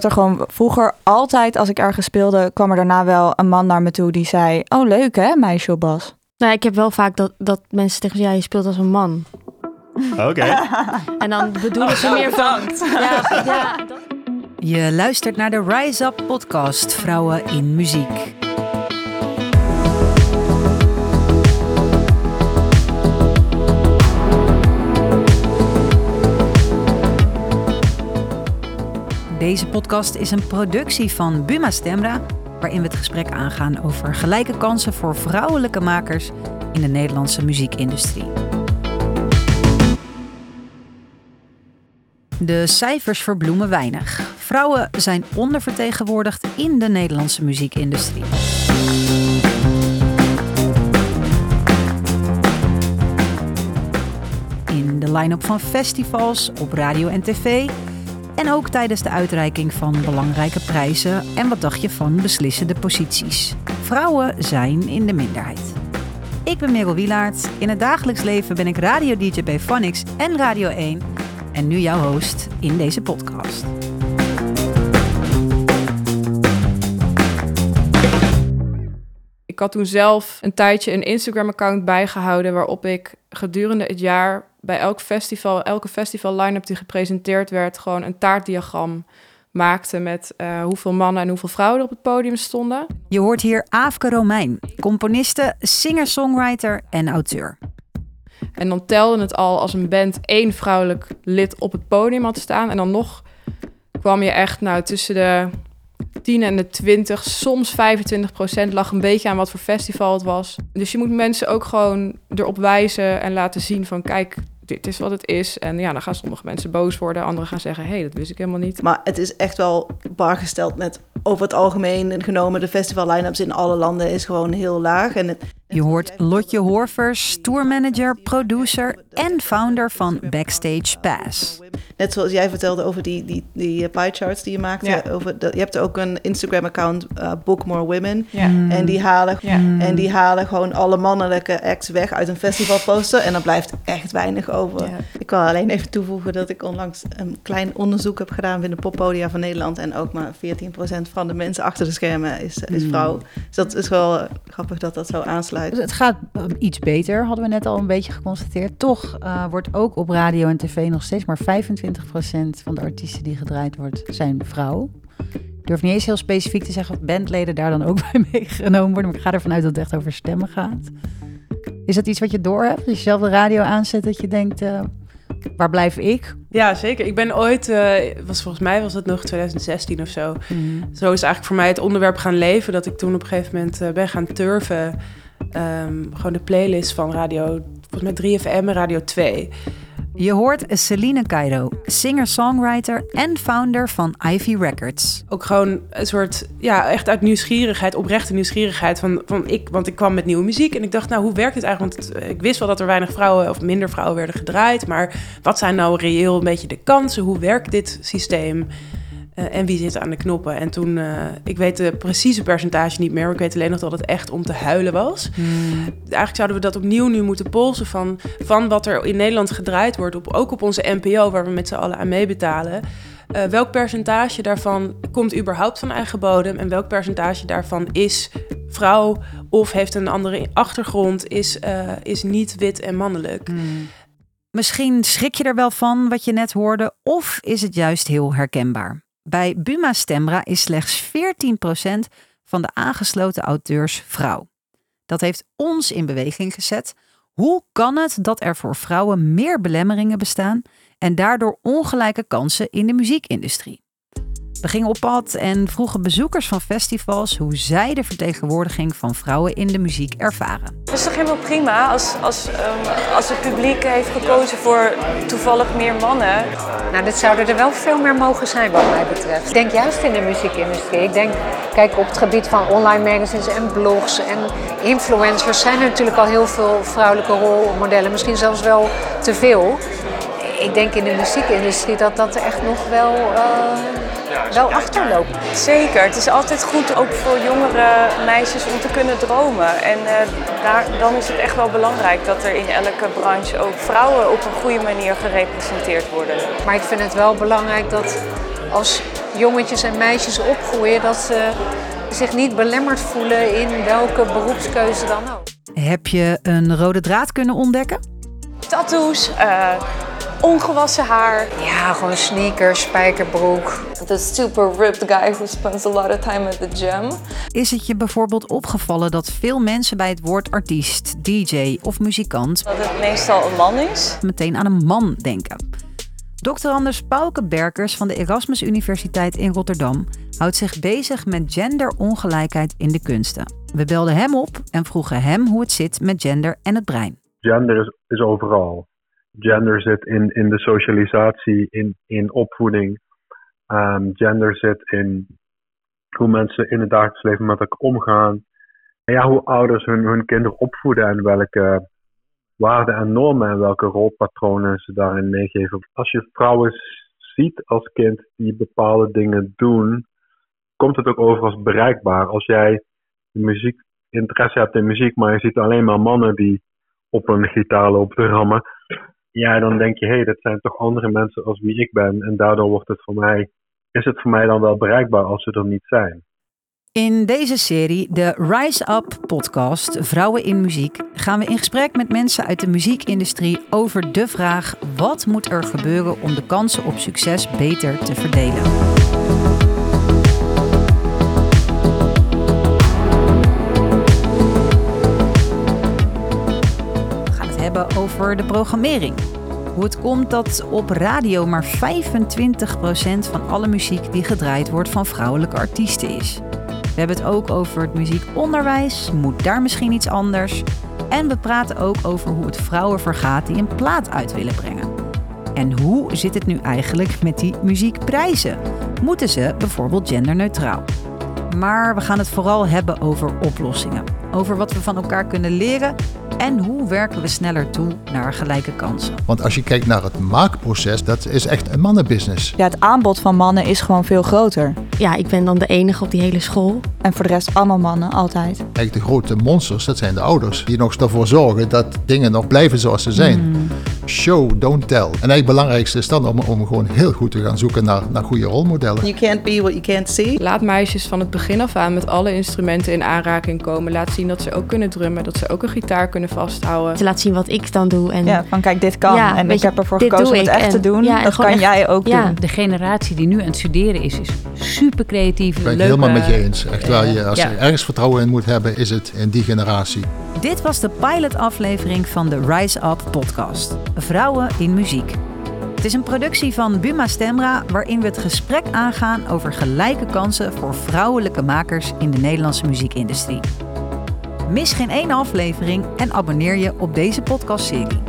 dat er gewoon vroeger altijd als ik ergens speelde, kwam er daarna wel een man naar me toe die zei: Oh, leuk hè, meisje op bas. Nou, ik heb wel vaak dat, dat mensen tegen ja, je speelt als een man. Oké. En dan bedoelen ze meer van. Ja, ja, dat- Je luistert naar de Rise Up podcast Vrouwen in Muziek. Deze podcast is een productie van Buma Stemra, waarin we het gesprek aangaan over gelijke kansen voor vrouwelijke makers in de Nederlandse muziekindustrie. De cijfers verbloemen weinig. Vrouwen zijn ondervertegenwoordigd in de Nederlandse muziekindustrie. In de line-up van festivals, op radio en tv. En ook tijdens de uitreiking van belangrijke prijzen. En wat dacht je van beslissende posities? Vrouwen zijn in de minderheid. Ik ben Merel Wielaert. In het dagelijks leven ben ik radio-dj bij Phonics en Radio 1 en nu jouw host in deze podcast. Ik had toen zelf een tijdje een Instagram-account bijgehouden waarop ik gedurende het jaar bij elk festival, elke festival line-up die gepresenteerd werd, gewoon een taartdiagram maakte met eh, hoeveel mannen en hoeveel vrouwen er op het podium stonden. Je hoort hier Aafke Romein, componiste, singer-songwriter en auteur. En dan telde het al als een band één vrouwelijk lid op het podium had staan. En dan nog kwam je echt nou, tussen de 10 en de 20, soms 25 procent. Lag een beetje aan wat voor festival het was. Dus je moet mensen ook gewoon erop wijzen en laten zien van kijk, dit is wat het is. En ja, dan gaan sommige mensen boos worden. Anderen gaan zeggen, hé, hey, dat wist ik helemaal niet. Maar het is echt wel bar gesteld met over het algemeen genomen. De festival line-ups in alle landen is gewoon heel laag. En het, Je hoort Lotje Horvers, tourmanager, producer en founder van Backstage Pass. net zoals jij vertelde over die, die, die pie charts die je maakte. Ja. Over de, je hebt ook een Instagram-account, eh, Book More Women. Ja. En die, halen, Ja. en die halen gewoon alle mannelijke acts weg uit een festivalposter. En dan blijft echt weinig over. Ik wil alleen even toevoegen dat ik onlangs een klein onderzoek heb gedaan binnen poppodia van Nederland. En ook maar 14% van de mensen achter de schermen is, is vrouw. Dus dat is wel grappig dat dat zo aansluit. Het gaat iets beter, hadden we net al een beetje geconstateerd. Toch eh, wordt ook op radio en tv nog steeds maar 25% van de artiesten die gedraaid wordt, zijn vrouw. Ik durf niet eens heel specifiek te zeggen of bandleden daar dan ook bij meegenomen worden. Maar ik ga ervan uit dat het echt over stemmen gaat. Is dat iets wat je door hebt? Als je zelf de radio aanzet, dat je denkt, eh, waar blijf ik? Ja, zeker. Ik ben ooit, eh, was volgens mij was het nog 2016 of zo. Zo is eigenlijk voor mij het onderwerp gaan leven. Dat ik toen op een gegeven moment eh, ben gaan turven. Ehm, gewoon de playlist van radio, volgens mij 3FM en Radio 2. Je hoort Celine Cairo, singer-songwriter en founder van Ivy Records. Ook gewoon een soort, ja, echt uit nieuwsgierigheid, oprechte nieuwsgierigheid. Van, van ik, want ik kwam met nieuwe muziek en ik dacht, nou, hoe werkt het eigenlijk? Want eh, ik wist wel dat er weinig vrouwen of minder vrouwen werden gedraaid. Maar wat zijn nou reëel een beetje de kansen? Hoe werkt dit systeem? Eh, en wie zit aan de knoppen? En toen, eh, ik weet de precieze percentage niet meer, maar ik weet alleen nog dat het echt om te huilen was. Eigenlijk zouden we dat opnieuw nu moeten polsen van, van wat er in Nederland gedraaid wordt, op, ook op onze NPO, waar we met z'n allen aan meebetalen. Eh, welk percentage daarvan komt überhaupt van eigen bodem en welk percentage daarvan is vrouw of heeft een andere achtergrond, is, is niet wit en mannelijk? Misschien schrik je er wel van wat je net hoorde, of is het juist heel herkenbaar. Bij Buma Stemra is slechts 14% van de aangesloten auteurs vrouw. Dat heeft ons in beweging gezet. Hoe kan het dat er voor vrouwen meer belemmeringen bestaan en daardoor ongelijke kansen in de muziekindustrie? We gingen op pad en vroegen bezoekers van festivals hoe zij de vertegenwoordiging van vrouwen in de muziek ervaren. Het is toch helemaal prima als, als, ehm, als het publiek heeft gekozen voor toevallig meer mannen. Nou, dit zouden er wel veel meer mogen zijn wat mij betreft. Ik denk juist in de muziekindustrie. Ik denk, kijk, op het gebied van online magazines en blogs en influencers zijn er natuurlijk al heel veel vrouwelijke rolmodellen. Misschien zelfs wel te veel. Ik denk in de muziekindustrie dat dat er echt nog wel, eh, wel achterloopt. Zeker, het is altijd goed ook voor jongere meisjes om te kunnen dromen. En eh, daar, dan is het echt wel belangrijk dat er in elke branche ook vrouwen op een goede manier gerepresenteerd worden. Maar ik vind het wel belangrijk dat als jongetjes en meisjes opgroeien, dat ze zich niet belemmerd voelen in welke beroepskeuze dan ook. Heb je een rode draad kunnen ontdekken? Tattoos, uh, ongewassen haar. Ja, gewoon sneakers, spijkerbroek. The super ripped guy who spends a lot of time at the gym. Is het je bijvoorbeeld opgevallen dat veel mensen bij het woord artiest, DJ of muzikant dat het meestal een man is? meteen aan een man denken? Dr. Anders Pauke Berkers van de Erasmus Universiteit in Rotterdam houdt zich bezig met genderongelijkheid in de kunsten. We belden hem op en vroegen hem hoe het zit met gender en het brein. Gender is, is overal. Gender zit in, in de socialisatie, in, in opvoeding. Um, gender zit in hoe mensen in het dagelijks leven met elkaar omgaan. En ja, hoe ouders hun, hun kinderen opvoeden en welke waarden en normen en welke rolpatronen ze daarin meegeven. Als je vrouwen ziet als kind die bepaalde dingen doen, komt het ook over als bereikbaar. Als jij muziek, interesse hebt in muziek, maar je ziet alleen maar mannen die op een gitaar lopen te rammen, ja, dan denk je, hé, hey, dat zijn toch andere mensen als wie ik ben. En daardoor wordt het voor mij, is het voor mij dan wel bereikbaar als ze er niet zijn. In deze serie, de Rise Up podcast Vrouwen in Muziek, gaan we in gesprek met mensen uit de muziekindustrie over de vraag: wat moet er gebeuren om de kansen op succes beter te verdelen? Hebben over de programmering. Hoe het komt dat op radio maar 25% van alle muziek die gedraaid wordt van vrouwelijke artiesten is. We hebben het ook over het muziekonderwijs. Moet daar misschien iets anders? En we praten ook over hoe het vrouwen vergaat die een plaat uit willen brengen. En hoe zit het nu eigenlijk met die muziekprijzen? Moeten ze bijvoorbeeld genderneutraal? Maar we gaan het vooral hebben over oplossingen. Over wat we van elkaar kunnen leren en hoe werken we sneller toe naar gelijke kansen. Want als je kijkt naar het maakproces, dat is echt een mannenbusiness. Ja, het aanbod van mannen is gewoon veel groter. Ja, ik ben dan de enige op die hele school. En voor de rest allemaal mannen, altijd. Eigenlijk de grote monsters, dat zijn de ouders. Die nog ervoor zorgen dat dingen nog blijven zoals ze zijn. Hmm. Show, don't tell. En eigenlijk het belangrijkste is dan om, om gewoon heel goed te gaan zoeken naar, naar goede rolmodellen. You can't be what you can't see. Laat meisjes van het begin af aan met alle instrumenten in aanraking komen. Laat zien dat ze ook kunnen drummen, dat ze ook een gitaar kunnen vasthouden. Te laten zien wat ik dan doe. En Ja, van kijk, dit kan. Ja, en ik je, heb ervoor gekozen om het ik. echt te En- doen. ja, en dat kan echt- jij ook ja. doen. De generatie die nu aan het studeren is, is super creatief. Ik ben het leuke- helemaal met je eens. Echt waar, je, als ja. je ergens vertrouwen in moet hebben, is het in die generatie. Dit was de pilotaflevering van de Rise Up podcast. Vrouwen in muziek. Het is een productie van Buma Stemra waarin we het gesprek aangaan over gelijke kansen voor vrouwelijke makers in de Nederlandse muziekindustrie. Mis geen één aflevering en abonneer je op deze podcastserie.